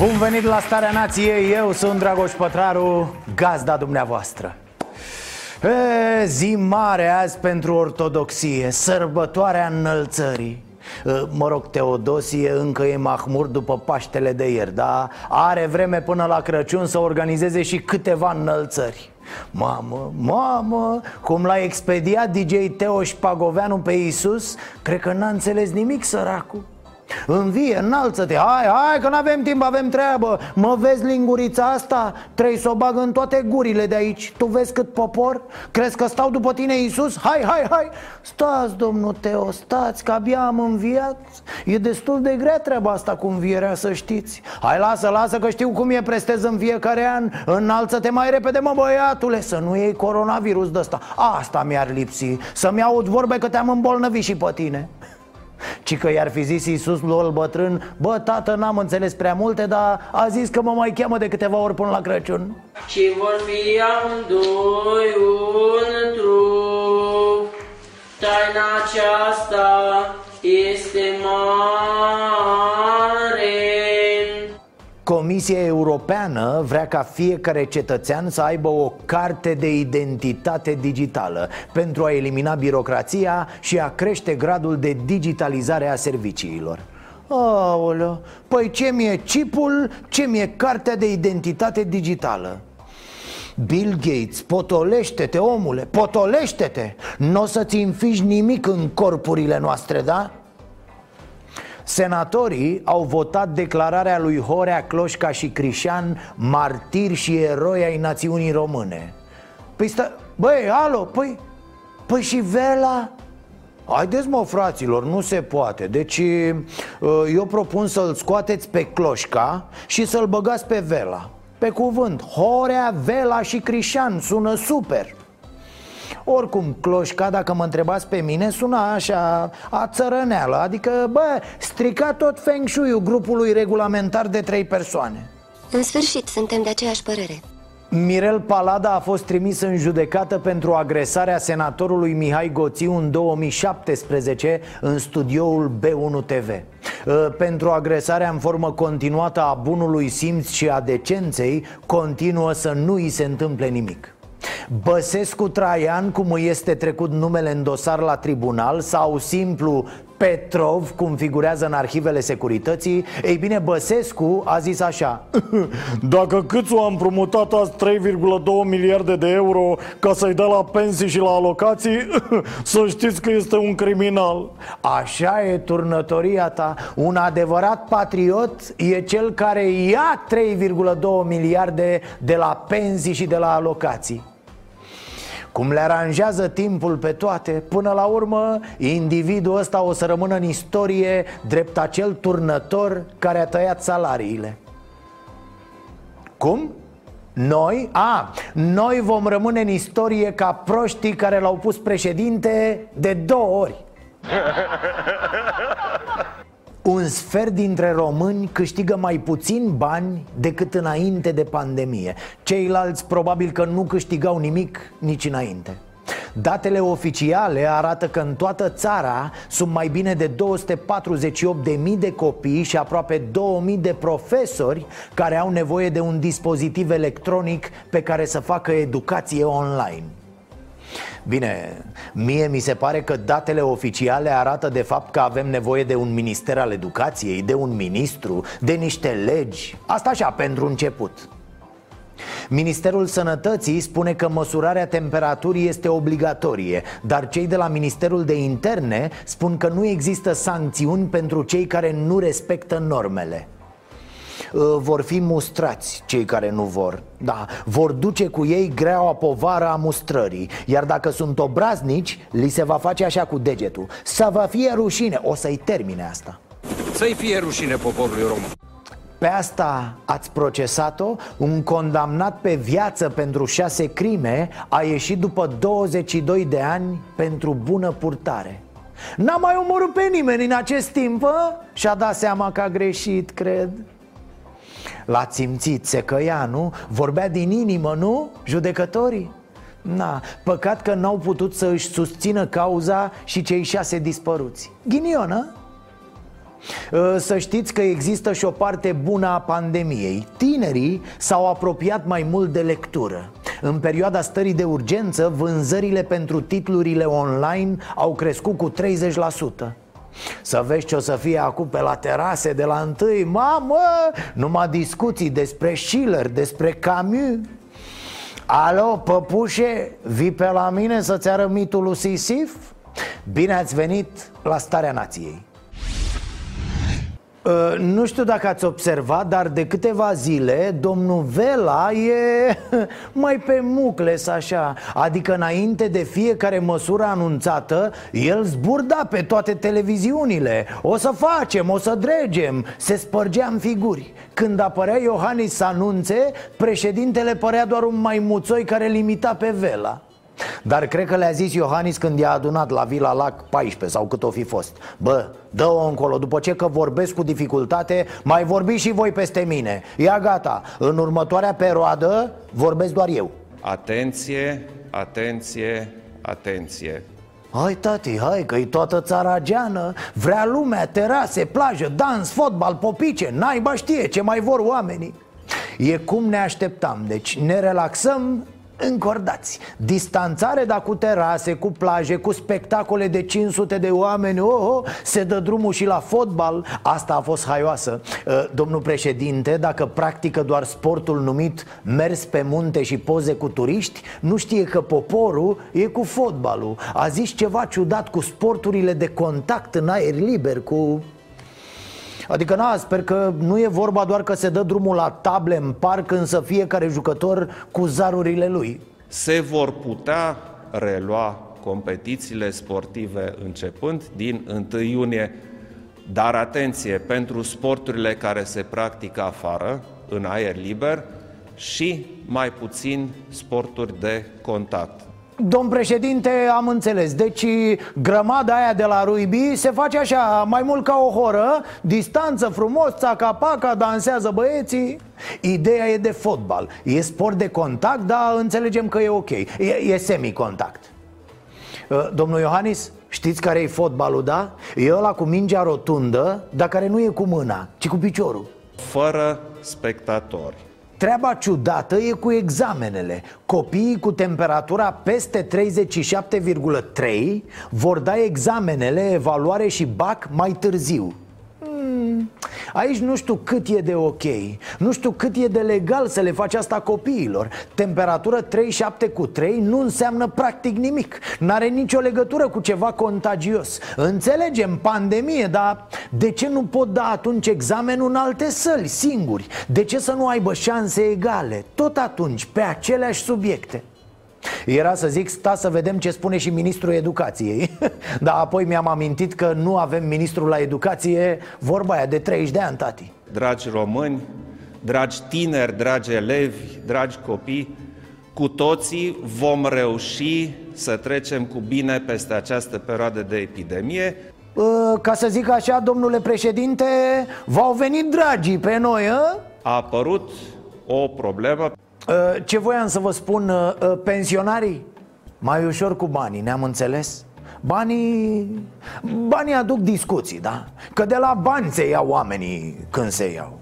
Bun venit la Starea Nației, eu sunt Dragoș Pătraru, gazda dumneavoastră. E, Zi mare azi pentru ortodoxie, sărbătoarea înălțării. Mă rog, Teodosie încă e mahmur după Paștele de ieri Dar are vreme până la Crăciun să organizeze și câteva înălțări. Mamă, mamă, cum l-a expediat DJ Teoș Pagoveanu pe Isus Cred că n-a înțeles nimic săracul Învie, înalță-te, hai, hai că nu avem timp, avem treabă. Mă vezi lingurița asta? Trei să o bag în toate gurile de aici. Tu vezi cât popor? Crezi că stau după tine, Iisus? Hai, hai, hai. Stați, domnul Teo, stați, că abia am înviat. E destul de grea treaba asta cu învierea, să știți. Hai, lasă, lasă, că știu cum e prestez în fiecare an. Înalță-te mai repede, mă băiatule Să nu iei coronavirus de ăsta. Asta mi-ar lipsi. Să-mi aud vorbe că te-am îmbolnăvit și pe tine ci că i-ar fi zis Iisus lui bătrân Bă, tată, n-am înțeles prea multe Dar a zis că mă mai cheamă de câteva ori până la Crăciun. Și vor fi amândoi un trup Taina aceasta este mare Comisia Europeană vrea ca fiecare cetățean să aibă o carte de identitate digitală pentru a elimina birocrația și a crește gradul de digitalizare a serviciilor. Aoleu, păi ce mi-e chipul, ce mi-e cartea de identitate digitală? Bill Gates, potolește-te, omule, potolește-te Nu o să-ți înfiși nimic în corpurile noastre, da? Senatorii au votat declararea lui Horea Cloșca și Crișan martiri și eroi ai națiunii române. Păi stă... Băi, alo, păi... Păi și Vela? Haideți mă fraților, nu se poate. Deci uh, eu propun să-l scoateți pe Cloșca și să-l băgați pe Vela. Pe cuvânt, Horea, Vela și Crișan sună super oricum, cloșca, dacă mă întrebați pe mine, suna așa a țărăneală Adică, bă, strica tot feng shui grupului regulamentar de trei persoane. În sfârșit, suntem de aceeași părere. Mirel Palada a fost trimis în judecată pentru agresarea senatorului Mihai Goțiu în 2017 în studioul B1 TV ă, Pentru agresarea în formă continuată a bunului simț și a decenței continuă să nu îi se întâmple nimic Băsescu Traian, cum îi este trecut numele în dosar la tribunal Sau simplu Petrov, cum figurează în arhivele securității? Ei bine, Băsescu a zis așa. Dacă Câțu a împrumutat azi 3,2 miliarde de euro Ca să-i dea la pensii și la alocații Să știți că este un criminal. Așa e turnătoria ta. Un adevărat patriot e cel care ia 3,2 miliarde de la pensii și de la alocații cum le aranjează timpul pe toate Până la urmă, individul ăsta o să rămână în istorie Drept acel turnător care a tăiat salariile Cum? Noi? A, noi vom rămâne în istorie ca proștii care l-au pus președinte de două ori Un sfert dintre români câștigă mai puțin bani decât înainte de pandemie. Ceilalți probabil că nu câștigau nimic nici înainte. Datele oficiale arată că în toată țara sunt mai bine de 248.000 de copii și aproape 2.000 de profesori care au nevoie de un dispozitiv electronic pe care să facă educație online Bine, mie mi se pare că datele oficiale arată de fapt că avem nevoie de un minister al educației, de un ministru, de niște legi. Asta așa, pentru început. Ministerul Sănătății spune că măsurarea temperaturii este obligatorie Dar cei de la Ministerul de Interne spun că nu există sancțiuni pentru cei care nu respectă normele. Uh, vor fi mustrați cei care nu vor Da, vor duce cu ei greaua povară a mustrării Iar dacă sunt obraznici, li se va face așa cu degetul Să vă fie rușine, o să-i termine asta Să-i fie rușine poporului român. Pe asta ați procesat-o? Un condamnat pe viață pentru șase crime a ieșit după 22 de ani pentru bună purtare N-a mai omorât pe nimeni în acest timp, a? Și-a dat seama că a greșit, cred L-a simțit, se căia, nu? Vorbea din inimă, nu? Judecătorii? Na, păcat că n-au putut să își susțină cauza și cei șase dispăruți Ghinionă? Ă, să știți că există și o parte bună a pandemiei Tinerii s-au apropiat mai mult de lectură În perioada stării de urgență, vânzările pentru titlurile online au crescut cu 30% să vezi ce o să fie acum pe la terase de la întâi. Mamă, numai discuții despre Schiller, despre Camus. Alo, păpușe, vii pe la mine să-ți arăt mitul lui Sisif? Bine ați venit la Starea Nației. Uh, nu știu dacă ați observat, dar de câteva zile domnul Vela e mai pe mucles așa. Adică înainte de fiecare măsură anunțată, el zburda pe toate televiziunile. O să facem, o să dregem, se spărgea în figuri. Când apărea Iohannis să anunțe, președintele părea doar un maimuțoi care limita pe Vela dar cred că le-a zis Iohannis când i-a adunat la Vila Lac 14 sau cât o fi fost. Bă, dă-o încolo, după ce că vorbesc cu dificultate, mai vorbiți și voi peste mine. Ia gata, în următoarea perioadă vorbesc doar eu. Atenție, atenție, atenție. Hai tati, hai că e toată țara geană. Vrea lumea, terase, plajă, dans, fotbal, popice Naiba știe ce mai vor oamenii. E cum ne așteptam, deci ne relaxăm încordați. Distanțare, dar cu terase, cu plaje, cu spectacole de 500 de oameni oh, oh, Se dă drumul și la fotbal. Asta a fost haioasă. Uh, Domnul președinte, dacă practică doar sportul numit Mers pe munte și poze cu turiști Nu știe că poporul e cu fotbalul. A zis ceva ciudat cu sporturile de contact în aer liber Cu Adică, na, sper că nu e vorba doar că se dă drumul la table în parc Însă fiecare jucător cu zarurile lui Se vor putea relua competițiile sportive începând din 1 iunie dar atenție, pentru sporturile care se practică afară, în aer liber și mai puțin sporturi de contact. Domn președinte, am înțeles. Deci grămada aia de la Ruibi se face așa, mai mult ca o horă Distanță frumos, țaca-paca, dansează băieții. Ideea e de fotbal. E sport de contact, dar înțelegem că e ok. E, e semi-contact. Uh, Domnul Iohannis, știți care e fotbalul, da? E ăla cu mingea rotundă, dar care nu e cu mâna, ci cu piciorul. Fără spectatori Treaba ciudată e cu examenele. Copiii cu temperatura peste 37,3 vor da examenele, evaluare și bac mai târziu. Hmm, aici nu știu cât e de ok. Nu știu cât e de legal să le faci asta copiilor. Temperatură 37 cu 3 nu înseamnă practic nimic. N-are nicio legătură cu ceva contagios. Înțelegem, pandemie, dar de ce nu pot da atunci examenul în alte săli, singuri? De ce să nu aibă șanse egale? Tot atunci, pe aceleași subiecte era să zic, sta să vedem ce spune și ministrul educației. Dar apoi mi-am amintit că nu avem ministrul la educație Vorba aia de 30 de ani, tati. Dragi români, dragi tineri, dragi elevi, dragi copii Cu toții vom reuși să trecem cu bine peste această perioadă de epidemie. Ă, Ca să zic așa, domnule președinte, v-au venit dragii pe noi, a? A apărut o problemă. Uh, ce voiam să vă spun, uh, uh, pensionarii Mai ușor cu banii, ne-am înțeles? Banii, banii aduc discuții, da? Că de la bani se iau oamenii când se iau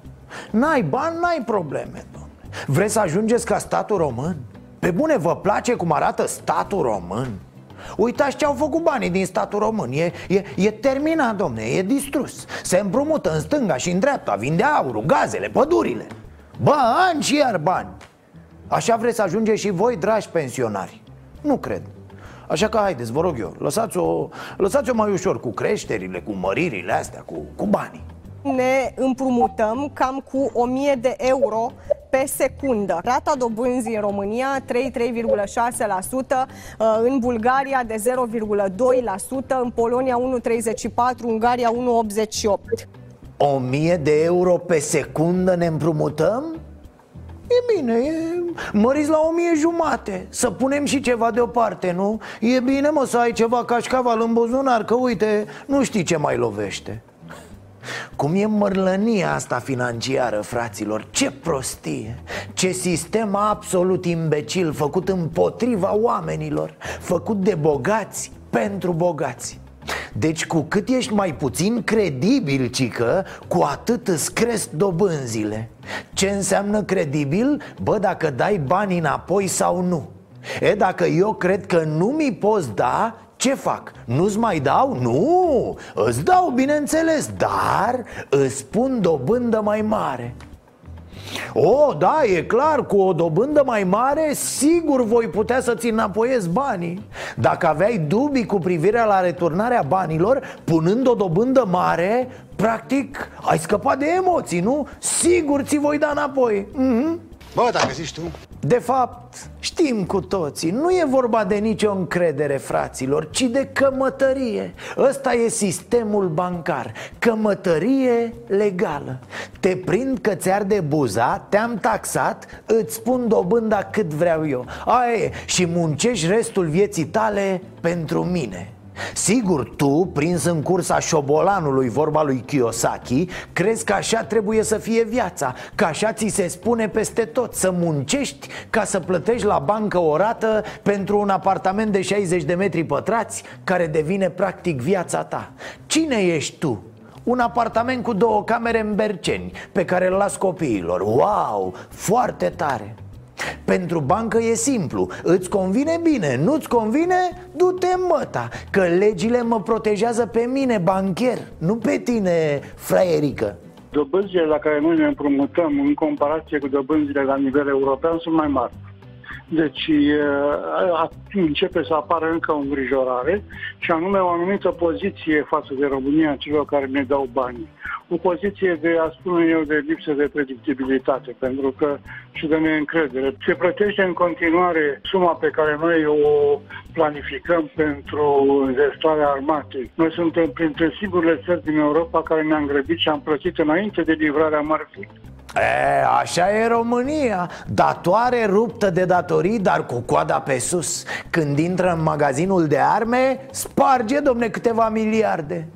N-ai bani, n-ai probleme, domnule Vreți să ajungeți ca statul român? Pe bune, vă place cum arată statul român? Uitați ce au făcut banii din statul român E, e, e terminat, domne, e distrus Se împrumută în stânga și în dreapta Vinde aurul, gazele, pădurile Bani și iar bani Așa vreți să ajungeți și voi, dragi pensionari? Nu cred Așa că haideți, vă rog eu, lăsați-o, lăsați-o mai ușor cu creșterile, cu măririle astea, cu, cu banii ne împrumutăm cam cu 1000 de euro pe secundă. Rata dobânzii în România 3,6%, în Bulgaria de 0,2%, în Polonia 1,34%, Ungaria 1,88%. O mie de euro pe secundă ne împrumutăm? E bine, e... măriți la o mie jumate. Să punem și ceva deoparte, nu? E bine, mă, să ai ceva cașcaval în buzunar Că uite, nu știi ce mai lovește. Cum e mărlănia asta financiară, fraților? Ce prostie! Ce sistem absolut imbecil Făcut împotriva oamenilor Făcut de bogați pentru bogați deci cu cât ești mai puțin credibil, cică, cu atât îți cresc dobânzile Ce înseamnă credibil? Bă, dacă dai bani înapoi sau nu E, dacă eu cred că nu mi poți da, ce fac? Nu-ți mai dau? Nu, îți dau, bineînțeles, dar îți pun dobândă mai mare o, da, e clar, cu o dobândă mai mare Sigur voi putea să-ți înapoiez banii Dacă aveai dubii cu privire la returnarea banilor Punând o dobândă mare Practic, ai scăpat de emoții, nu? Sigur ți voi da înapoi mm-hmm. Bă, dacă zici tu. De fapt, știm cu toții Nu e vorba de nicio încredere, fraților Ci de cămătărie. Ăsta e sistemul bancar Cămătărie legală. Te prind că ți de buza Te-am taxat Îți spun dobânda cât vreau eu. Aia e, și muncești restul vieții tale pentru mine Sigur, tu, prins în cursa șobolanului, vorba lui Kiyosaki Crezi că așa trebuie să fie viața Că așa ți se spune peste tot Să muncești ca să plătești la bancă o rată Pentru un apartament de 60 de metri pătrați Care devine practic viața ta. Cine ești tu? Un apartament cu două camere în Berceni Pe care îl las copiilor. Wow, foarte tare pentru bancă e simplu Îți convine bine, nu-ți convine, du-te măta Că legile mă protejează pe mine, bancher Nu pe tine, fraierică Dobânzile la care noi ne împrumutăm în comparație cu dobânzile la nivel european sunt mai mari. Deci începe să apară încă o îngrijorare și anume o anumită poziție față de România celor care ne dau banii o poziție de, a spune eu, de lipsă de predictibilitate, pentru că și de neîncredere. Se plătește în continuare suma pe care noi o planificăm pentru înzestrarea armatei. Noi suntem printre singurele țări din Europa care ne-am grăbit și am plătit înainte de livrarea mărfii. E, așa e România Datoare ruptă de datorii, dar cu coada pe sus Când intră în magazinul de arme, sparge, domne, câteva miliarde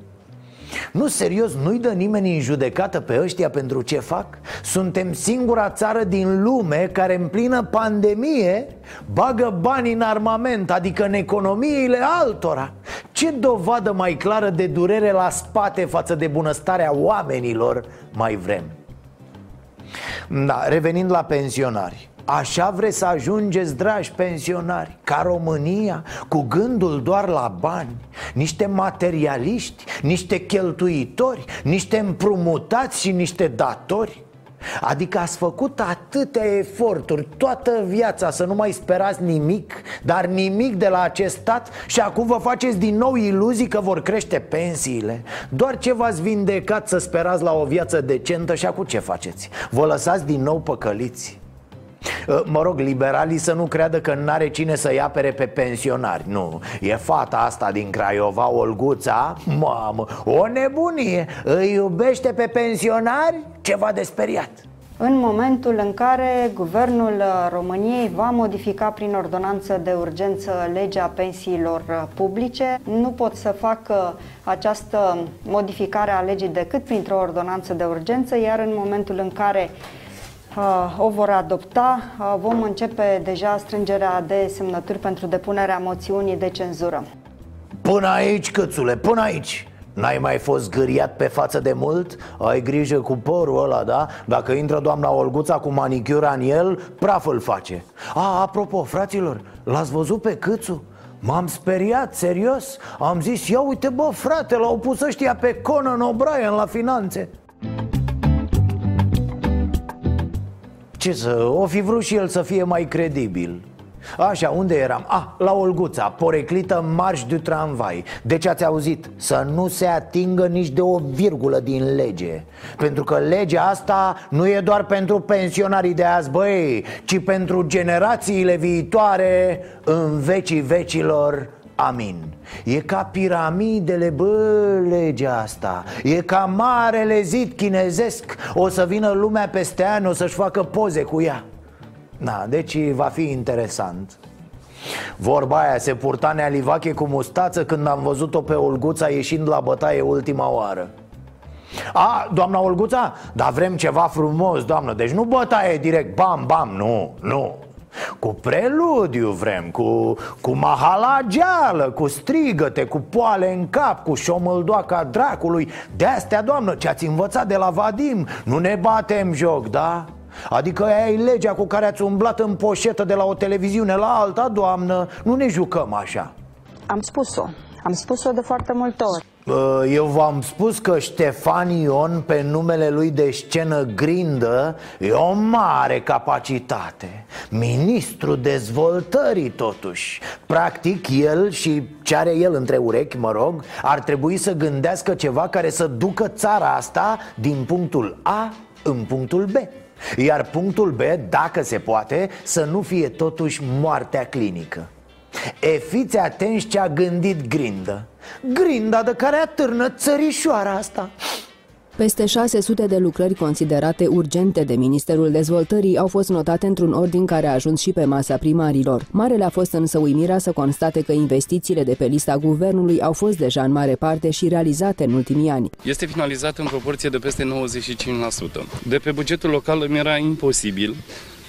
nu, serios, nu-i dă nimeni în judecată pe ăștia pentru ce fac? Suntem singura țară din lume care în plină pandemie bagă bani în armament, adică în economiile altora Ce dovadă mai clară de durere la spate față de bunăstarea oamenilor mai vrem? Da, revenind la pensionari. Așa vreți să ajungeți, dragi pensionari, ca România, cu gândul doar la bani? Niște materialiști, niște cheltuitori, niște împrumutați și niște datori Adică ați făcut atâtea eforturi toată viața să nu mai sperați nimic Dar nimic de la acest stat și acum vă faceți din nou iluzii că vor crește pensiile Doar ce v-ați vindecat să sperați la o viață decentă și acum ce faceți? Vă lăsați din nou păcăliți Uh, mă rog, liberalii să nu creadă că n-are cine să-i apere pe pensionari. Nu, e fata asta din Craiova, Olguța Mamă, o nebunie. Îi iubește pe pensionari? Ceva de speriat. În momentul în care Guvernul României va modifica prin ordonanță de urgență legea pensiilor publice, nu pot să facă această modificare a legii decât printr-o ordonanță de urgență, iar în momentul în care o vor adopta. Vom începe deja strângerea de semnături pentru depunerea moțiunii de cenzură. Până aici, câțule, până aici! N-ai mai fost gâriat pe față de mult? Ai grijă cu părul ăla, da? Dacă intră doamna Olguța cu manicura în el, praf îl face A, apropo, fraților, l-ați văzut pe câțu? M-am speriat, serios Am zis, ia uite bă, frate, l-au pus ăștia pe Conan O'Brien la finanțe Ce să, o fi vrut și el să fie mai credibil. Așa, unde eram? Ah, la Olguța, poreclită marș de tramvai. Deci ați auzit, să nu se atingă nici de o virgulă din lege. Pentru că legea asta nu e doar pentru pensionarii de azi, băi Ci pentru generațiile viitoare în vecii vecilor Amin. E ca piramidele, bă, legea asta. E ca marele zid chinezesc. O să vină lumea peste ani, o să-și facă poze cu ea. Da, deci va fi interesant. Vorba aia, se purta Nealivache cu mustață când am văzut-o pe Olguța ieșind la bătaie ultima oară. A, doamna Olguța, dar vrem ceva frumos, doamnă. Deci nu bătaie direct, bam, bam, nu, nu cu preludiu vrem, cu, cu mahalageală, cu strigăte, cu poale în cap, cu șomăldoaca dracului. De astea, doamnă, ce ați învățat de la Vadim? Nu ne batem joc, da? Adică aia e legea cu care ați umblat în poșetă de la o televiziune la alta, doamnă. Nu ne jucăm așa. Am spus-o, am spus-o de foarte multe ori eu v-am spus că Ștefan Ion, pe numele lui de scenă grindă, e o mare capacitate. Ministru dezvoltării totuși. Practic el și ce are el între urechi, mă rog Ar trebui să gândească ceva care să ducă țara asta din punctul A în punctul B. Iar punctul B, dacă se poate, să nu fie totuși moartea clinică E fiți atenți ce a gândit Grindă Grinda de care atârnă țărișoara asta peste 600 de lucrări considerate urgente de Ministerul Dezvoltării au fost notate într-un ordin care a ajuns și pe masa primarilor. Marele a fost însă uimirea să constate că investițiile de pe lista guvernului au fost deja în mare parte și realizate în ultimii ani. Este finalizat în proporție de peste 95%. De pe bugetul local mi era imposibil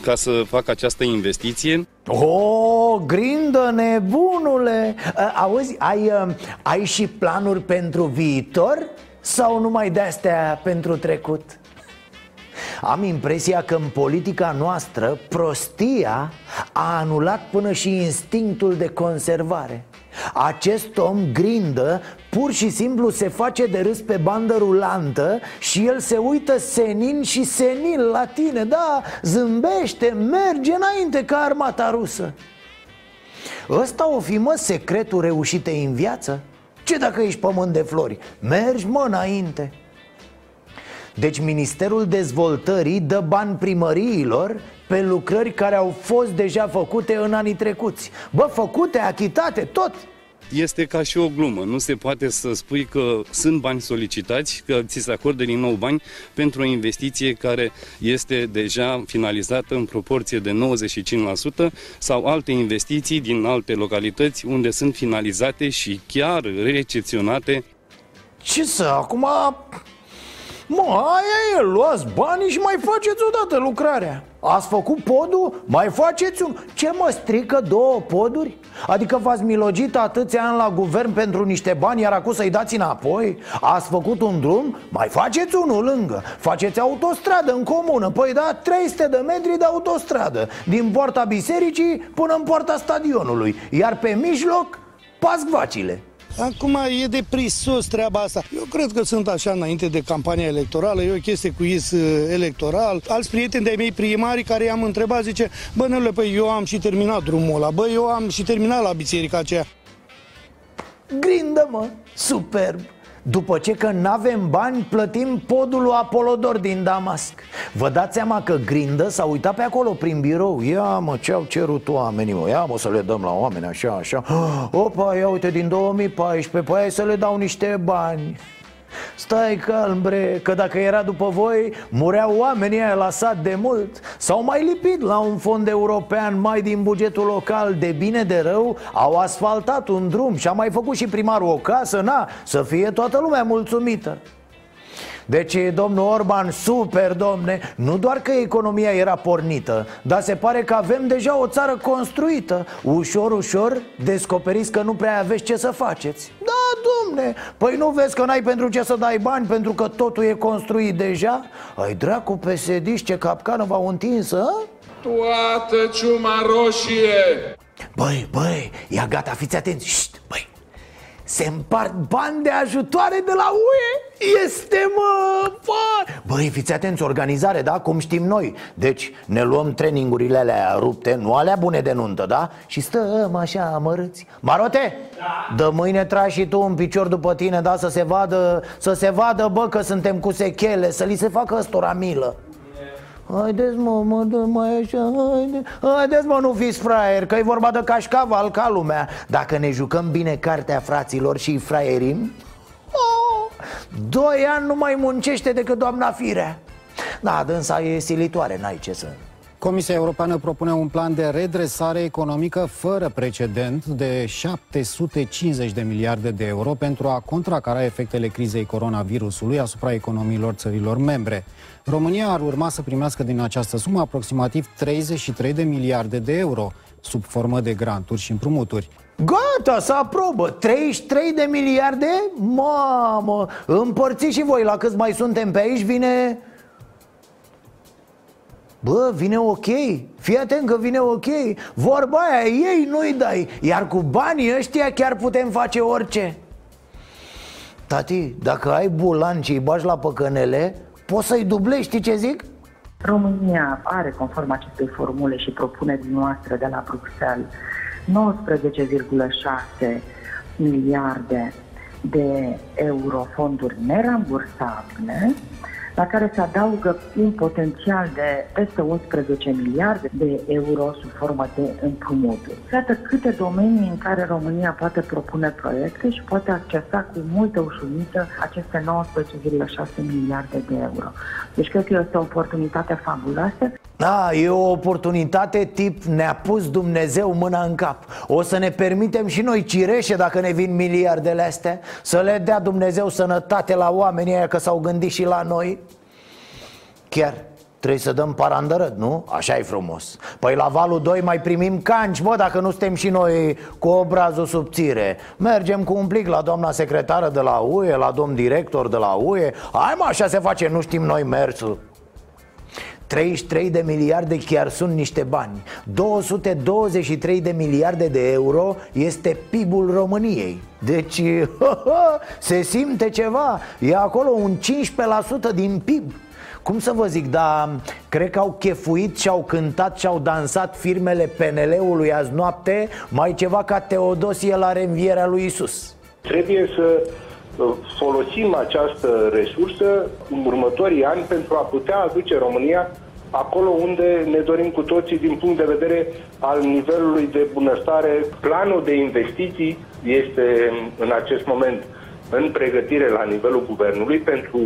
ca să fac această investiție. O, grindă nebunule! Auzi, ai, ai și planuri pentru viitor? Sau numai de-astea pentru trecut? Am impresia că în politica noastră prostia a anulat până și instinctul de conservare acest om grindă pur și simplu se face de râs pe bandă rulantă și el se uită senin și senil la tine Da, zâmbește, merge înainte ca armata rusă Ăsta o fi mă secretul reușitei în viață? Ce dacă ești pământ de flori? Mergi mă înainte deci Ministerul Dezvoltării dă bani primăriilor pe lucrări care au fost deja făcute în anii trecuți Bă, făcute, achitate, tot este ca și o glumă. Nu se poate să spui că sunt bani solicitați, că ți se acordă din nou bani pentru o investiție care este deja finalizată în proporție de 95% sau alte investiții din alte localități unde sunt finalizate și chiar recepționate. Ce să, acum Mă, aia e, luați banii și mai faceți odată lucrarea Ați făcut podul? Mai faceți un... Ce mă strică două poduri? Adică v-ați milogit atâția ani la guvern pentru niște bani Iar acum să-i dați înapoi? Ați făcut un drum? Mai faceți unul lângă Faceți autostradă în comună Păi da, 300 de metri de autostradă Din poarta bisericii până în poarta stadionului Iar pe mijloc, pasvacile Acum e de prisos treaba asta. Eu cred că sunt așa înainte de campania electorală, e o chestie cu is uh, electoral. Alți prieteni de-ai mei primari care i-am întrebat, zice, bă, năle, păi eu am și terminat drumul ăla, bă, eu am și terminat la biserica aceea. Grindă, mă, superb după ce că n-avem bani, plătim podul lui Apolodor din Damasc. Vă dați seama că Grindă s-a uitat pe acolo prin birou. Ia mă, ce-au cerut oamenii, mă, ia mă să le dăm la oameni așa, așa. Opa, ia uite, din 2014, păi hai să le dau niște bani Stai calm, bre, că dacă era după voi, mureau oamenii aia la sat de mult. S-au mai lipit la un fond european mai din bugetul local De bine de rău, au asfaltat un drum și a mai făcut și primarul o casă Na, să fie toată lumea mulțumită. Deci, domnul Orban, super, domne Nu doar că economia era pornită Dar se pare că avem deja o țară construită. Ușor, ușor, descoperiți că nu prea aveți ce să faceți. Da, domne, păi nu vezi că n-ai pentru ce să dai bani Pentru că totul e construit deja? Ai dracu psd ce capcană v-au întins, a? Toată ciuma roșie. Băi, băi, ia gata, fiți atenți. Șt, băi, se împart bani de ajutoare de la UE Este mă, bă Băi, fiți atenți, organizare, da? Cum știm noi Deci ne luăm trainingurile alea rupte Nu alea bune de nuntă, da? Și stăm așa amărâți Marote, da. dă mâine tragi și tu un picior după tine, da? Să se vadă, să se vadă, bă, că suntem cu sechele Să li se facă ăstora milă Haideți mă, mă, dă mai așa, haide. Haideți mă, nu fiți fraier, că e vorba de cașcaval ca lumea. Dacă ne jucăm bine cartea fraților și fraierim oh, Doi ani nu mai muncește decât doamna Firea. Da, dânsa e silitoare, n-ai ce să... Comisia Europeană propune un plan de redresare economică fără precedent de 750 de miliarde de euro pentru a contracara efectele crizei coronavirusului asupra economiilor țărilor membre. România ar urma să primească din această sumă aproximativ 33 de miliarde de euro, sub formă de granturi și împrumuturi. Gata, să aprobă 33 de miliarde? Mamă, împărțiți și voi la câți mai suntem pe aici, vine... Bă, vine ok, fii atent că vine ok. Vorba aia, ei nu-i dai. Iar cu banii ăștia chiar putem face orice. Tati, dacă ai bulan și îi bagi la păcănele Poți să-i dublezi, știi ce zic? România are, conform acestei formule și propunerii noastre de la Bruxelles, 19,6 miliarde de euro fonduri nerambursabile, la care se adaugă un potențial de peste 11 miliarde de euro sub formă de împrumuturi. Iată câte domenii în care România poate propune proiecte și poate accesa cu multă ușurință aceste 19,6 miliarde de euro. Deci cred că este o oportunitate fabuloasă. Da, e o oportunitate tip ne-a pus Dumnezeu mâna în cap. O să ne permitem și noi cireșe dacă ne vin miliardele astea Să le dea Dumnezeu sănătate la oamenii aia că s-au gândit și la noi. Chiar trebuie să dăm parandărăt, nu? așa e frumos. Păi la valul 2 mai primim canci, bă, dacă nu suntem și noi cu obrazul subțire Mergem cu un plic la doamna secretară de la UE, la domn director de la UE Hai mă, așa se face, nu știm noi mersul 33 de miliarde chiar sunt niște bani. 223 de miliarde de euro este PIB-ul României. Deci se simte ceva. E acolo un 15% din PIB cum să vă zic, dar cred că au chefuit și au cântat și au dansat firmele PNL-ului azi noapte Mai ceva ca Teodosie la reînvierea lui Isus. Trebuie să uh, folosim această resursă în următorii ani pentru a putea aduce România acolo unde ne dorim cu toții din punct de vedere al nivelului de bunăstare. Planul de investiții este în acest moment în pregătire la nivelul guvernului pentru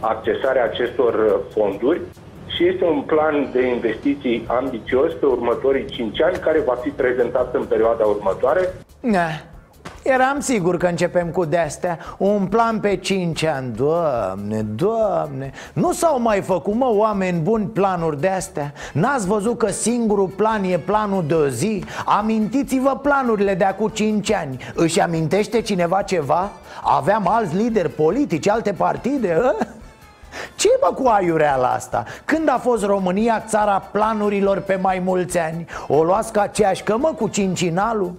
accesarea acestor fonduri și este un plan de investiții ambițios pe următorii 5 ani care va fi prezentat în perioada următoare. Ne. Eram sigur că începem cu de-astea Un plan pe 5 ani Doamne, doamne Nu s-au mai făcut, mă, oameni buni planuri de-astea N-ați văzut că singurul plan e planul de o zi? Amintiți-vă planurile de acum 5 ani Își amintește cineva ceva? Aveam alți lideri politici, alte partide? Ă? ce mă cu aiureala asta? Când a fost România țara planurilor pe mai mulți ani? O luați ca aceeași cămă cu cincinalul?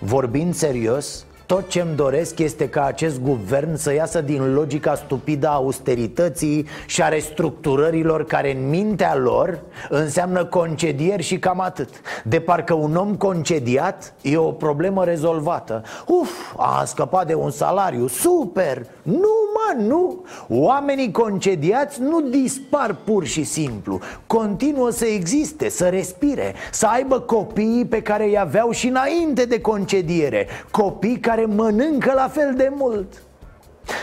Vorbind serios, tot ce-mi doresc este ca acest guvern să iasă din logica stupidă a austerității și a restructurărilor care în mintea lor înseamnă concedieri și cam atât. De parcă un om concediat e o problemă rezolvată. Uf, a scăpat de un salariu, super! Nu, mă, nu! Oamenii concediați nu dispar pur și simplu. Continuă să existe, să respire, să aibă copiii pe care îi aveau și înainte de concediere. Copii care care mănâncă la fel de mult.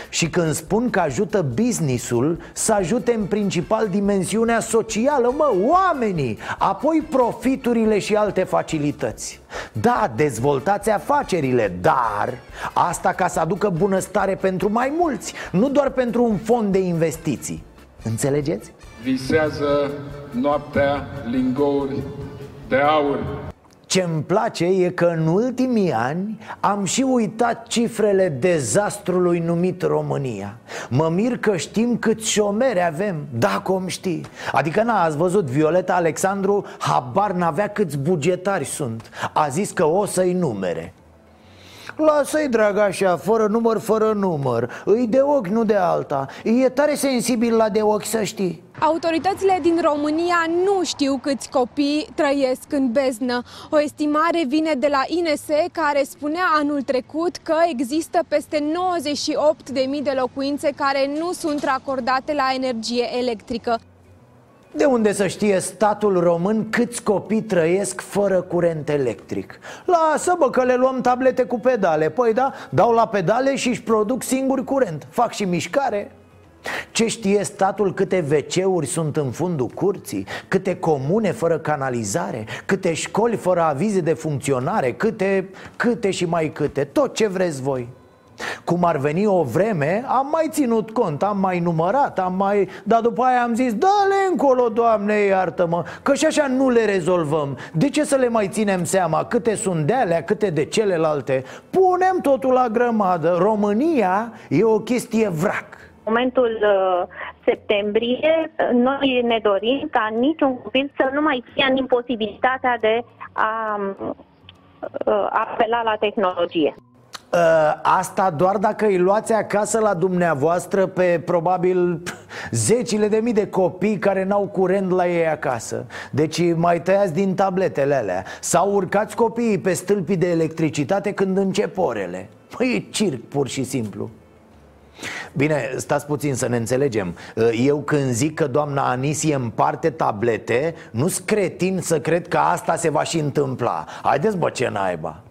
Și când spun că ajută businessul Să ajute în principal dimensiunea socială, mă, oamenii Apoi profiturile și alte facilități. Da, dezvoltați afacerile, dar Asta ca să aducă bunăstare pentru mai mulți Nu doar pentru un fond de investiții. Înțelegeți? Visează noaptea lingouri de aur ce-mi place e că în ultimii ani am și uitat cifrele dezastrului numit România. Mă mir că știm cât șomeri avem, dacă om știi Adică n ați văzut, Violeta Alexandru habar n-avea câți bugetari sunt. A zis că o să-i numere Lasă-i, drag, așa, fără număr, fără număr Îi de ochi, nu de alta E tare sensibil la de ochi, să știi Autoritățile din România nu știu câți copii trăiesc în beznă. O estimare vine de la INSE care spunea anul trecut că există peste 98.000 de locuințe care nu sunt racordate la energie electrică. De unde să știe statul român câți copii trăiesc fără curent electric? Lasă bă că le luăm tablete cu pedale Păi da, dau la pedale și își produc singur curent Fac și mișcare ce știe statul câte WC-uri sunt în fundul curții? Câte comune fără canalizare? Câte școli fără avize de funcționare? Câte, câte și mai câte? Tot ce vreți voi cum ar veni o vreme, am mai ținut cont, am mai numărat, am mai... Dar după aia am zis, dă-le încolo, Doamne, iartă-mă Că și așa nu le rezolvăm De ce să le mai ținem seama? Câte sunt de alea, câte de celelalte? Punem totul la grămadă România e o chestie vrac momentul uh, septembrie, noi ne dorim ca niciun copil să nu mai fie în imposibilitatea de a uh, apela la tehnologie. Uh, asta doar dacă îi luați acasă la dumneavoastră pe probabil zecile de mii de copii care n-au curent la ei acasă. Deci mai tăiați din tabletele alea. Sau urcați copiii pe stâlpii de electricitate când încep orele. Păi e circ pur și simplu. Bine, stați puțin să ne înțelegem. Eu când zic că doamna Anisie împarte tablete Nu-s cretin să cred că asta se va și întâmpla. Haideți bă ce naiba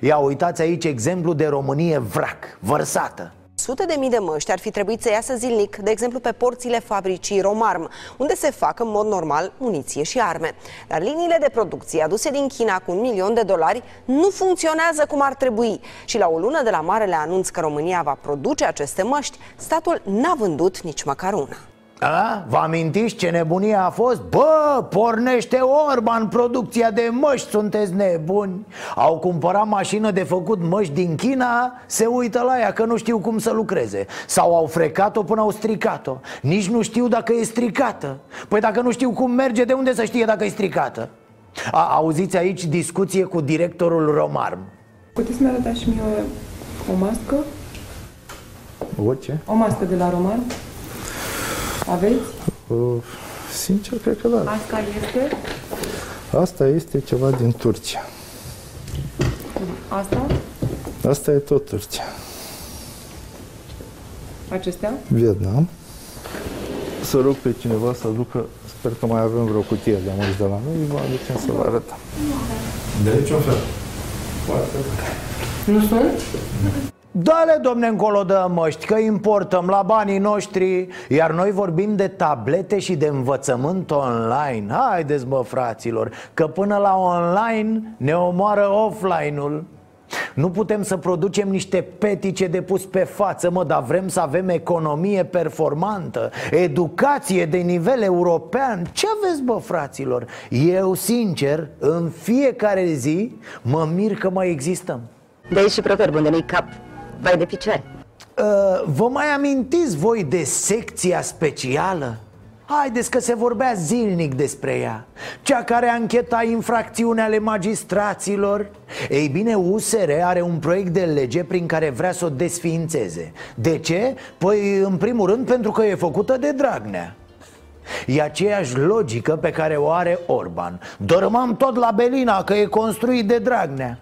Ia uitați aici exemplu de Românie vrac, vărsată Sute de mii de măști ar fi trebuit să iasă zilnic, de exemplu pe porțile fabricii Romarm, unde se fac în mod normal muniție și arme. Dar liniile de producție aduse din China cu un milion de dolari nu funcționează cum ar trebui. Și la o lună de la marele anunț că România va produce aceste măști, statul n-a vândut nici măcar una. A? Vă amintiți ce nebunie a fost? Bă, pornește Orban producția de măști, sunteți nebuni Au cumpărat mașină de făcut măști din China Se uită la ea că nu știu cum să lucreze Sau au frecat-o până au stricat-o Nici nu știu dacă e stricată Păi dacă nu știu cum merge, de unde să știe dacă e stricată? A, auziți aici discuție cu directorul Romarm Puteți să-mi arătați și mie o, o mască? O ce? O mască de la Romarm? Aveți? Uh, sincer, cred că da. Asta este? Asta este ceva din Turcia. Asta? Asta e tot Turcia. Acestea? Vietnam. Să rog pe cineva să aducă, sper că mai avem vreo cutie de mărci de la noi, vă aducem să vă arătăm. De niciun fel. Foarte Nu sunt? Dale, domne, încolo de măști, că importăm la banii noștri. Iar noi vorbim de tablete și de învățământ online. Haideți, bă, fraților, că până la online ne omoară offline-ul. Nu putem să producem niște petice de pus pe față, mă, dar vrem să avem economie performantă, educație de nivel european. Ce aveți, bă, fraților? Eu, sincer, în fiecare zi mă mir că mai existăm. De aici și proverbul unde nu-i cap, vai de picioare. Uh, vă mai amintiți voi de secția specială? Haideți că se vorbea zilnic despre ea. Cea care ancheta infracțiunea ale magistraților. Ei bine, USR are un proiect de lege prin care vrea să o desființeze. De ce? Păi, în primul rând, pentru că e făcută de Dragnea. E aceeași logică pe care o are Orban. Dormam tot la Belina că e construit de Dragnea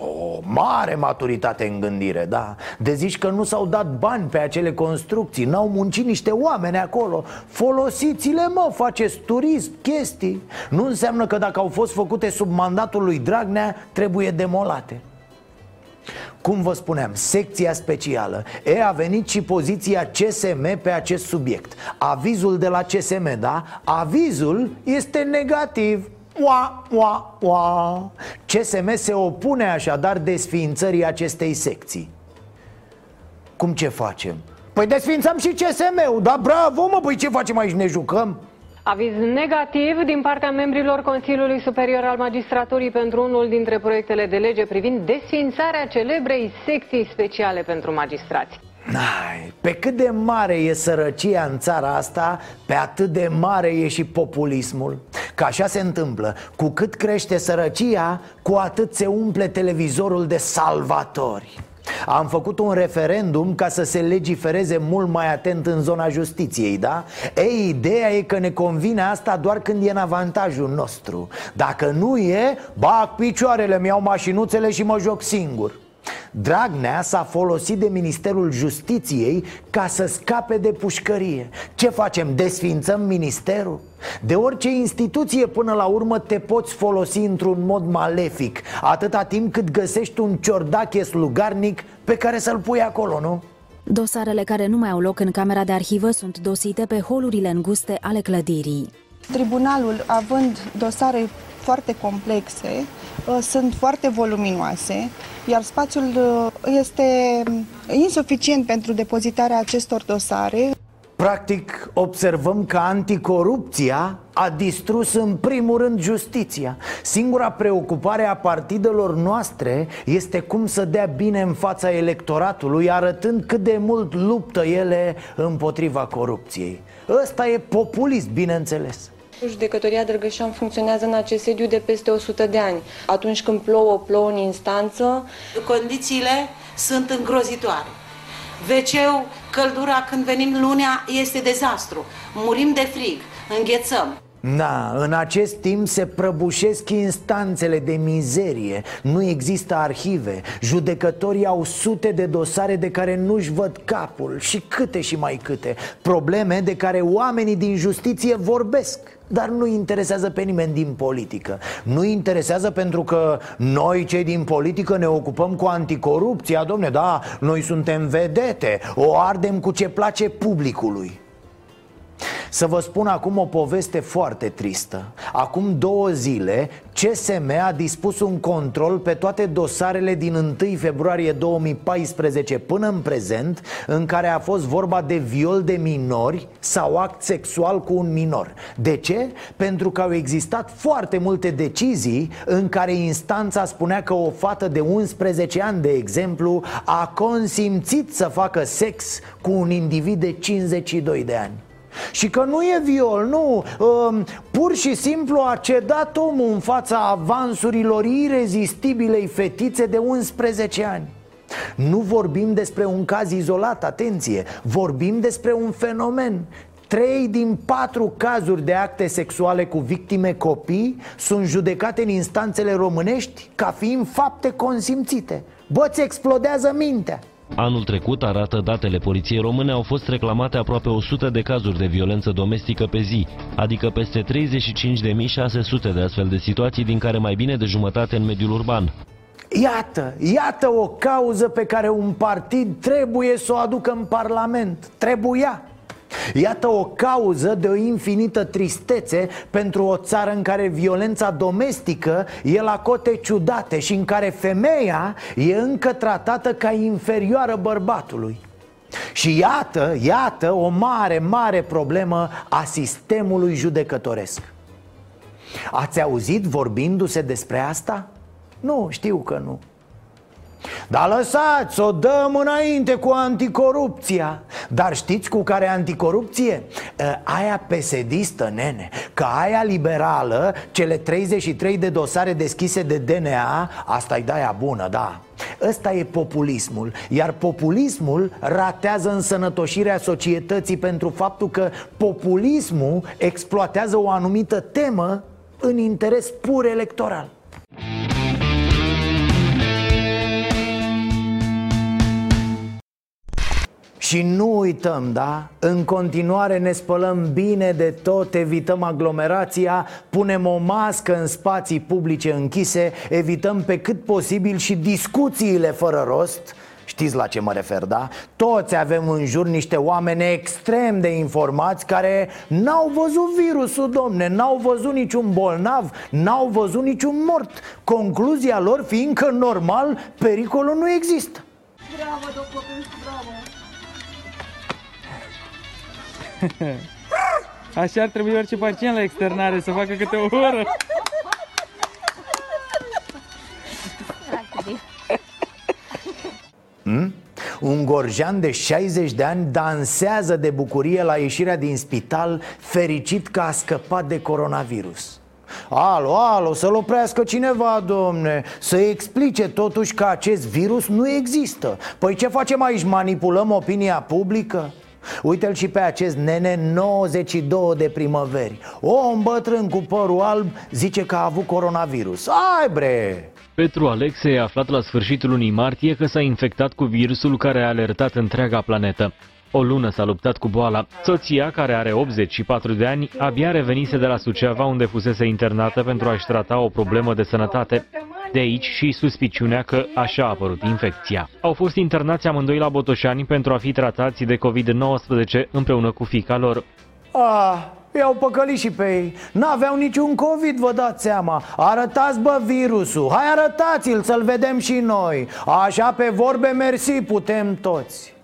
o mare maturitate în gândire, da? De zici că nu s-au dat bani pe acele construcții N-au muncit niște oameni acolo. Folosiți-le, mă, faceți turism, chestii. Nu înseamnă că dacă au fost făcute sub mandatul lui Dragnea Trebuie demolate. Cum vă spuneam, secția specială. E, a venit și poziția CSM pe acest subiect. Avizul de la CSM, da? Avizul este negativ Ua, ua, ua. CSM se opune așadar desființării acestei secții Cum ce facem? Păi desființăm și CSM-ul, da bravo mă, păi ce facem aici, ne jucăm? Aviz negativ din partea membrilor Consiliului Superior al Magistraturii pentru unul dintre proiectele de lege privind desfințarea celebrei secții speciale pentru magistrați. Ai, pe cât de mare e sărăcia în țara asta, pe atât de mare e și populismul. Că așa se întâmplă, cu cât crește sărăcia, cu atât se umple televizorul de salvatori. Am făcut un referendum ca să se legifereze mult mai atent în zona justiției, da? Ei, ideea e că ne convine asta doar când e în avantajul nostru. Dacă nu e, bag picioarele, mi iau mașinuțele și mă joc singur Dragnea s-a folosit de Ministerul Justiției ca să scape de pușcărie Ce facem? Desfințăm ministerul? De orice instituție până la urmă te poți folosi într-un mod malefic Atâta timp cât găsești un ciordache slugarnic pe care să-l pui acolo, nu? Dosarele care nu mai au loc în camera de arhivă sunt dosite pe holurile înguste ale clădirii. Tribunalul, având dosare foarte complexe, uh, sunt foarte voluminoase, iar spațiul uh, este insuficient pentru depozitarea acestor dosare. Practic, observăm că anticorupția a distrus în primul rând justiția. Singura preocupare a partidelor noastre este cum să dea bine în fața electoratului Arătând cât de mult luptă ele împotriva corupției. Ăsta e populism, bineînțeles Judecătoria Drăgășan funcționează în acest sediu de peste 100 de ani. Atunci când plouă, plouă în instanță. Condițiile sunt îngrozitoare. wc căldura când venim lunea este dezastru. Murim de frig, înghețăm. Da, în acest timp se prăbușesc instanțele de mizerie. Nu există arhive. Judecătorii au sute de dosare de care nu-și văd capul. Și câte și mai câte. Probleme de care oamenii din justiție vorbesc. Dar nu interesează pe nimeni din politică. Nu interesează pentru că noi cei din politică ne ocupăm cu anticorupția. Domne, da, noi suntem vedete. O ardem cu ce place publicului să vă spun acum o poveste foarte tristă. Acum două zile CSM a dispus un control pe toate dosarele din 1 februarie 2014 până în prezent În care a fost vorba de viol de minori sau act sexual cu un minor. De ce? Pentru că au existat foarte multe decizii în care instanța spunea că o fată de 11 ani, de exemplu, a consimțit să facă sex cu un individ de 52 de ani și că nu e viol, nu. Uh, Pur și simplu a cedat omul în fața avansurilor irezistibilei fetițe de 11 ani. Nu vorbim despre un caz izolat, atenție. Vorbim despre un fenomen. Trei din patru cazuri de acte sexuale cu victime copii sunt judecate în instanțele românești ca fiind fapte consimțite. Bă, ți explodează mintea Anul trecut, arată datele poliției române, au fost reclamate aproape 100 de cazuri de violență domestică pe zi, adică peste 35.600 de astfel de situații, din care mai bine de jumătate în mediul urban. Iată, iată o cauză pe care un partid trebuie să o aducă în Parlament Trebuia Iată o cauză de o infinită tristețe pentru o țară în care violența domestică e la cote ciudate și în care femeia e încă tratată ca inferioară bărbatului. Și iată, iată o mare, mare problemă a sistemului judecătoresc. Ați auzit vorbindu-se despre asta? Nu, știu că nu. Dar lăsați, o dăm înainte cu anticorupția. Dar știți cu care anticorupție? Aia pesedistă, nene Că aia liberală, cele 33 de dosare deschise de DNA Asta-i daia bună, da. Ăsta e populismul Iar populismul ratează însănătoșirea societății Pentru faptul că populismul exploatează o anumită temă în interes pur electoral Și nu uităm, da? În continuare ne spălăm bine de tot, evităm aglomerația, punem o mască în spații publice închise, evităm pe cât posibil și discuțiile fără rost Știți la ce mă refer, da? Toți avem în jur niște oameni extrem de informați care n-au văzut virusul, domne, n-au văzut niciun bolnav, n-au văzut niciun mort Concluzia lor fiind că, normal, pericolul nu există Bravo, doctor, bravo! Așa ar trebui orice pacient la externare, să facă câte o oră. Hmm? Un gorjan de 60 de ani dansează de bucurie la ieșirea din spital Fericit că a scăpat de coronavirus Alo, alo, să-l oprească cineva, domne Să explice totuși că acest virus nu există Păi ce facem aici? Manipulăm opinia publică? Uite-l și pe acest nene 92 de primăveri Om bătrân cu părul alb zice că a avut coronavirus Ai bre! Petru Alexe a aflat la sfârșitul lunii martie că s-a infectat cu virusul care a alertat întreaga planetă. O lună s-a luptat cu boala. Soția, care are 84 de ani, abia revenise de la Suceava unde fusese internată pentru a-și trata o problemă de sănătate. De aici și suspiciunea că așa a apărut infecția. Au fost internați amândoi la Botoșani pentru a fi tratați de COVID-19 împreună cu fica lor. Ah, i-au păcălit și pe ei N-aveau niciun COVID, vă dați seama Arătați, bă, virusul Hai arătați-l să-l vedem și noi Așa pe vorbe mersi putem toți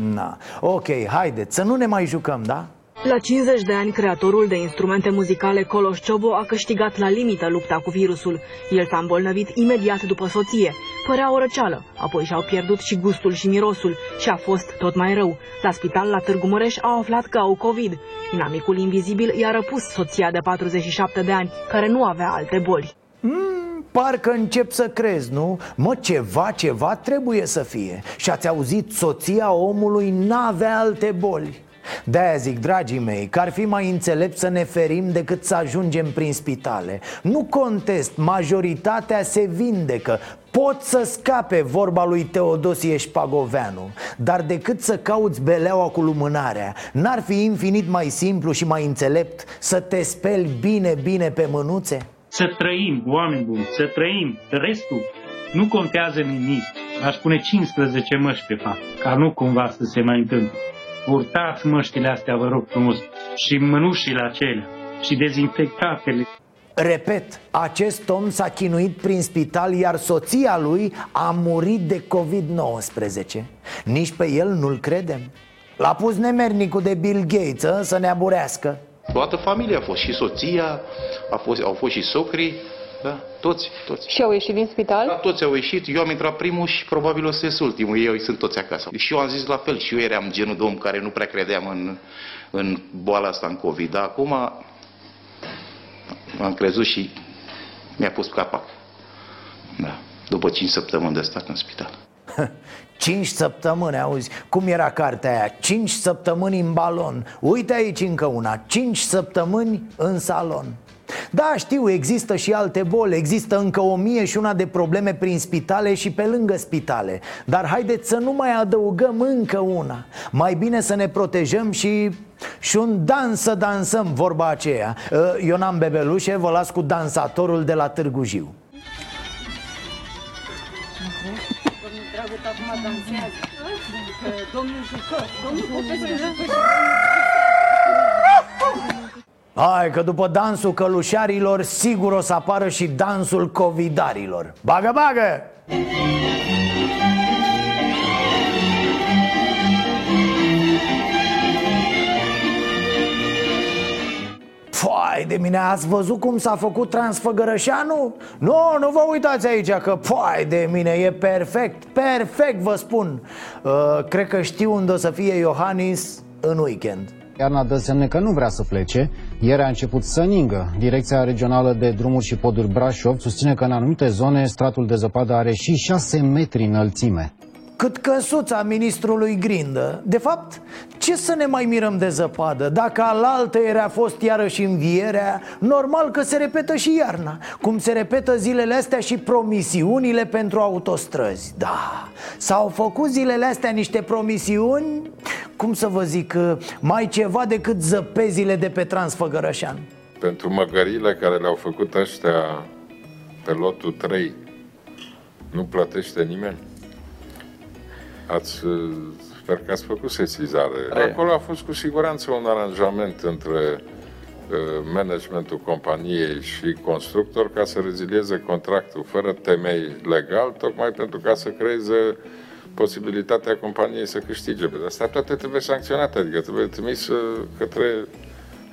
Na, ok, haideți să nu ne mai jucăm, da? La 50 de ani, creatorul de instrumente muzicale Coloș Ciobo a câștigat la limită lupta cu virusul. El s-a îmbolnăvit imediat după soție. Părea o răceală, apoi și-au pierdut și gustul și mirosul și a fost tot mai rău. La spital la Târgu Mureș au aflat că au COVID. Inamicul invizibil i-a răpus soția de 47 de ani, care nu avea alte boli. Mm, parcă încep să crezi, nu? Mă, ceva, ceva trebuie să fie. Și ați auzit, soția omului n-avea alte boli. De-aia zic, dragii mei, că ar fi mai înțelept să ne ferim decât să ajungem prin spitale. Nu contest, majoritatea se vindecă. Pot să scape vorba lui Teodosie Șpagoveanu. Dar decât să cauți beleaua cu lumânarea N-ar fi infinit mai simplu și mai înțelept Să te speli bine, bine pe mânuțe? Să trăim, oameni buni, să trăim. Restul nu contează nimic. Aș pune 15 măști pe fapt Ca nu cumva să se mai întâmple. Purtați măștile astea, vă rog frumos, și mânușile acelea, și dezinfectatele. Repet, acest om s-a chinuit prin spital, iar soția lui a murit de COVID-19 Nici pe el nu-l credem. L-a pus nemernicul de Bill Gates ă, să ne aburească Toată familia a fost, și soția, a fost, au fost și socrii, da? Toți, toți. Și au ieșit din spital? Da, toți au ieșit. Eu am intrat primul și probabil o să ies ultimul. Ei sunt toți acasă. Și eu am zis la fel. Și eu eram genul de om care nu prea credeam în, în boala asta, în COVID. Dar acum am crezut și mi-a pus capac. Da. După 5 săptămâni de stat în spital. 5 săptămâni, auzi, cum era cartea aia? 5 săptămâni în balon. Uite aici încă una. 5 săptămâni în salon. Da, știu, există și alte boli, există încă o mie și una de probleme prin spitale și pe lângă spitale. Dar haideți să nu mai adăugăm încă una. Mai bine să ne protejăm și și un dans să dansăm, vorba aceea. Eu n-am bebelușe, vă las cu dansatorul de la Târgu Jiu acum dansează. Domnul jucă Domnul Popescu jucă Hai că după dansul călușarilor Sigur o să apară și dansul covidarilor. Bagă, bagă! Păi de mine, ați văzut cum s-a făcut Transfăgărășanu? Nu, nu vă uitați aici că, păi de mine, e perfect, perfect vă spun uh, Cred că știu unde o să fie Iohannis în weekend Iarna dă semne că nu vrea să plece. Ieri a început să ningă. Direcția Regională de Drumuri și Poduri Brașov susține că în anumite zone stratul de zăpadă are și 6 metri înălțime cât căsuța ministrului Grindă De fapt, ce să ne mai mirăm de zăpadă? Dacă alaltă era fost iarăși învierea Normal că se repetă și iarna Cum se repetă zilele astea și promisiunile pentru autostrăzi Da, s-au făcut zilele astea niște promisiuni Cum să vă zic, mai ceva decât zăpezile de pe Transfăgărășan Pentru măgările care le-au făcut ăștia pe lotul 3 Nu plătește nimeni? Ați, sper că ați făcut sesizare. Acolo a fost cu siguranță un aranjament între uh, managementul companiei și constructor ca să rezilieze contractul fără temei legal, tocmai pentru ca să creeze posibilitatea companiei să câștige. Asta toate trebuie sancționate, adică trebuie trimis uh, către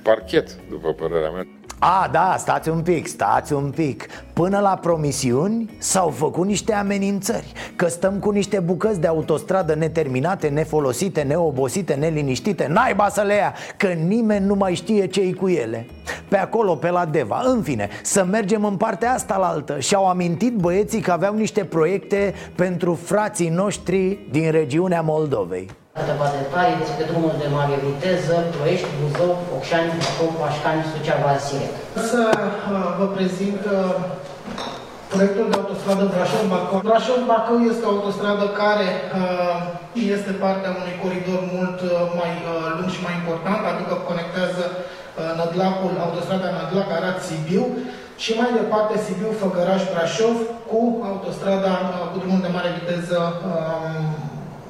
parchet, după părerea mea. A, da, stați un pic, stați un pic. Până la promisiuni s-au făcut niște amenințări Că stăm cu niște bucăți de autostradă neterminate, nefolosite, neobosite, neliniștite Naiba să le ia, că nimeni nu mai știe ce cu ele. Pe acolo, pe la Deva, în fine, să mergem în partea asta la altă. Și-au amintit băieții că aveau niște proiecte pentru frații noștri din regiunea Moldovei Câteva detalii despre drumul de mare viteză, Ploiești, Buzău, Focșani, Bacău, Pașcani, Suceava, Siret. Să uh, vă prezint uh, Proiectul de autostradă Brașov-Bacău. Brașov-Bacău este o autostradă care uh, este partea unui coridor mult uh, mai uh, lung și mai important, adică conectează uh, Nădlacul, autostrada Nădlac-Arad-Sibiu și mai departe Sibiu-Făgăraș-Brașov cu autostrada uh, cu drumul de mare viteză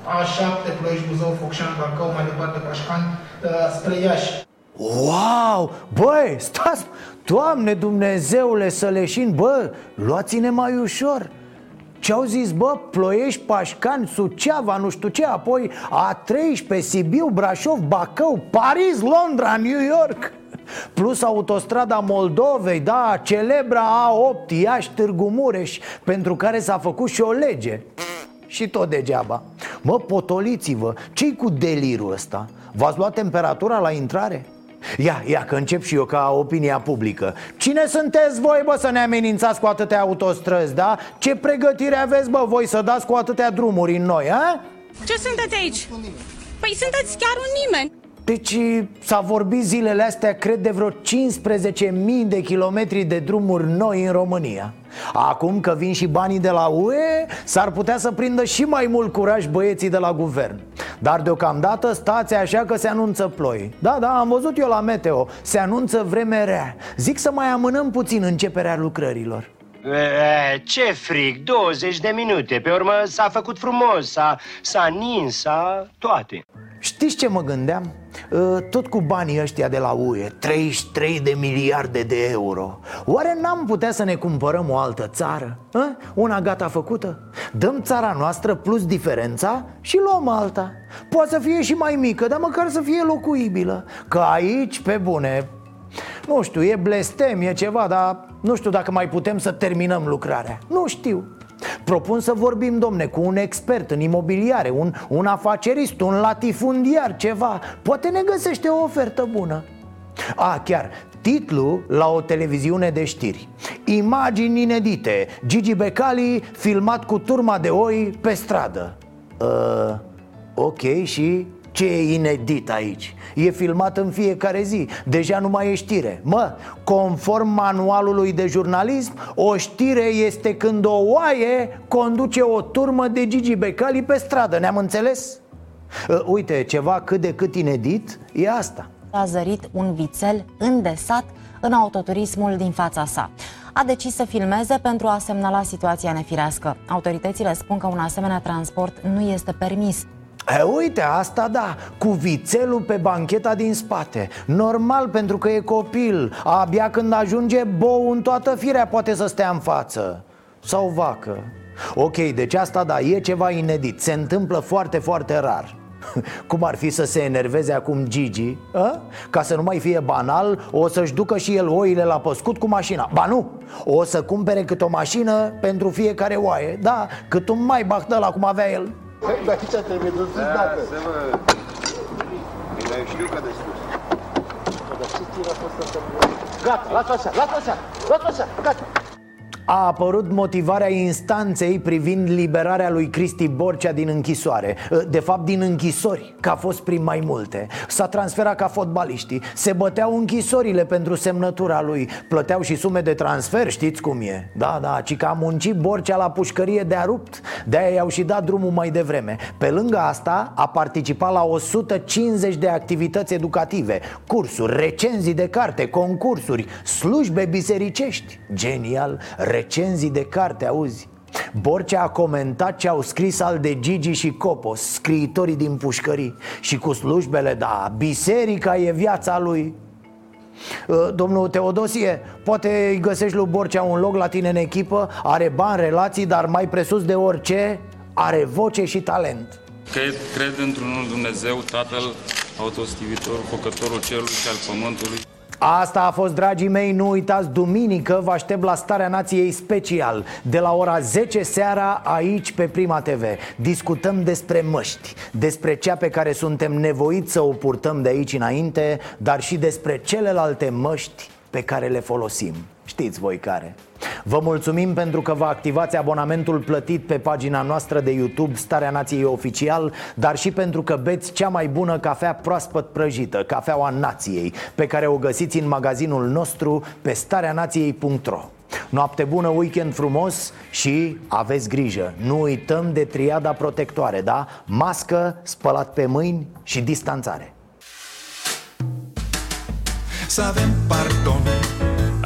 uh, A7, Ploiești-Buzău, Focșani-Bacău, mai departe Pașcani, uh, spre Iași. Wow! Băi, stați! Doamne Dumnezeule să leșin, bă, luați-ne mai ușor ce-au zis, bă, Ploiești, Pașcani, Suceava, nu știu ce Apoi A13, Sibiu, Brașov, Bacău, Paris, Londra, New York Plus autostrada Moldovei, da, celebra A8, Iași, Târgu Mureș Pentru care s-a făcut și o lege și tot degeaba Mă, potoliți-vă, ce cu delirul ăsta? V-ați luat temperatura la intrare? Ia, ia, că încep și eu ca opinia publică Cine sunteți voi, bă, să ne amenințați cu atâtea autostrăzi, da? Ce pregătire aveți, bă, voi să dați cu atâtea drumuri în noi, a? Ce sunteți aici? Păi sunteți chiar un nimeni deci s-a vorbit zilele astea, cred, de vreo 15.000 de kilometri de drumuri noi în România Acum că vin și banii de la UE, s-ar putea să prindă și mai mult curaj băieții de la guvern. Dar deocamdată stați așa că se anunță ploi. Da, da, am văzut eu la meteo, se anunță vreme rea. Zic să mai amânăm puțin începerea lucrărilor. E, ce frig, 20 de minute. Pe urmă s-a făcut frumos, s-a, s-a nins, s-a toate Știți ce mă gândeam? Tot cu banii ăștia de la UE 33 de miliarde de euro Oare n-am putea să ne cumpărăm o altă țară? Una gata făcută? Dăm țara noastră plus diferența și luăm alta Poate să fie și mai mică, dar măcar să fie locuibilă Că aici, pe bune, nu știu, e blestem, e ceva, dar nu știu dacă mai putem să terminăm lucrarea Nu știu Propun să vorbim, domne, cu un expert în imobiliare Un, un afacerist, un latifundiar, ceva. Poate ne găsește o ofertă bună. A, chiar, titlu la o televiziune de știri. Imagini inedite. Gigi Becali filmat cu turma de oi pe stradă. Uh, Ok, și ce e inedit aici? E filmat în fiecare zi, deja nu mai e știre Mă, conform manualului de jurnalism O știre este când o oaie conduce o turmă de Gigi Becali pe stradă, ne-am înțeles? Uh, uite, ceva cât de cât inedit e asta A zărit un vițel îndesat în autoturismul din fața sa a decis să filmeze pentru a semnala situația nefirească. Autoritățile spun că un asemenea transport nu este permis. E, uite, asta da, cu vițelul pe bancheta din spate. Normal pentru că e copil. Abia când ajunge bou în toată firea poate să stea în față. Sau vacă. Ok, deci asta da, e ceva inedit. Se întâmplă foarte, foarte rar. Cum ar fi să se enerveze acum Gigi a? Ca să nu mai fie banal O să-și ducă și el oile la păscut cu mașina. Ba nu, o să cumpere cât o mașină pentru fiecare oaie. Da, cât un mai la cum avea el Păi, dar aici trebuie dus da, dată. să vă... Bine, știu că de sus. Dar ce tir a fost asta? Gata, lasă așa, lasă așa, lasă așa, gata. A apărut motivarea instanței privind liberarea lui Cristi Borcea din închisoare. De fapt din închisori, că a fost prin mai multe. S-a transferat ca fotbaliștii. Se băteau închisorile pentru semnătura lui. Plăteau și sume de transfer, știți cum e? Da, da, ci că a muncit Borcea la pușcărie de-a rupt. De-aia i-au și dat drumul mai devreme. Pe lângă asta a participat la 150 de activități educative Cursuri, recenzii de carte, concursuri, slujbe bisericești. Genial, recenzii de carte, auzi? Borcea a comentat ce au scris al de Gigi și Copos, scriitorii din pușcării. Și cu slujbele, da, biserica e viața lui. Uh, Domnul Teodosie, poate îi găsești lui Borcea un loc la tine în echipă? Are bani, relații, dar mai presus de orice Are voce și talent. Cred, cred într-unul Dumnezeu, Tatăl, autostivitor, făcătorul cerului și al pământului Asta a fost, dragii mei, nu uitați, duminică vă aștept la Starea Nației special De la ora 10 seara aici pe Prima TV Discutăm despre măști Despre cea pe care suntem nevoiți să o purtăm de aici înainte Dar și despre celelalte măști pe care le folosim Știți voi care. Vă mulțumim pentru că vă activați abonamentul plătit pe pagina noastră de YouTube Starea Nației Oficial Dar și pentru că beți cea mai bună cafea proaspăt prăjită Cafeaua Nației Pe care o găsiți în magazinul nostru pe stareanației.ro Noapte bună, weekend frumos și aveți grijă. Nu uităm de triada protectoare, da? Mască, spălat pe mâini și distanțare. Să avem pardon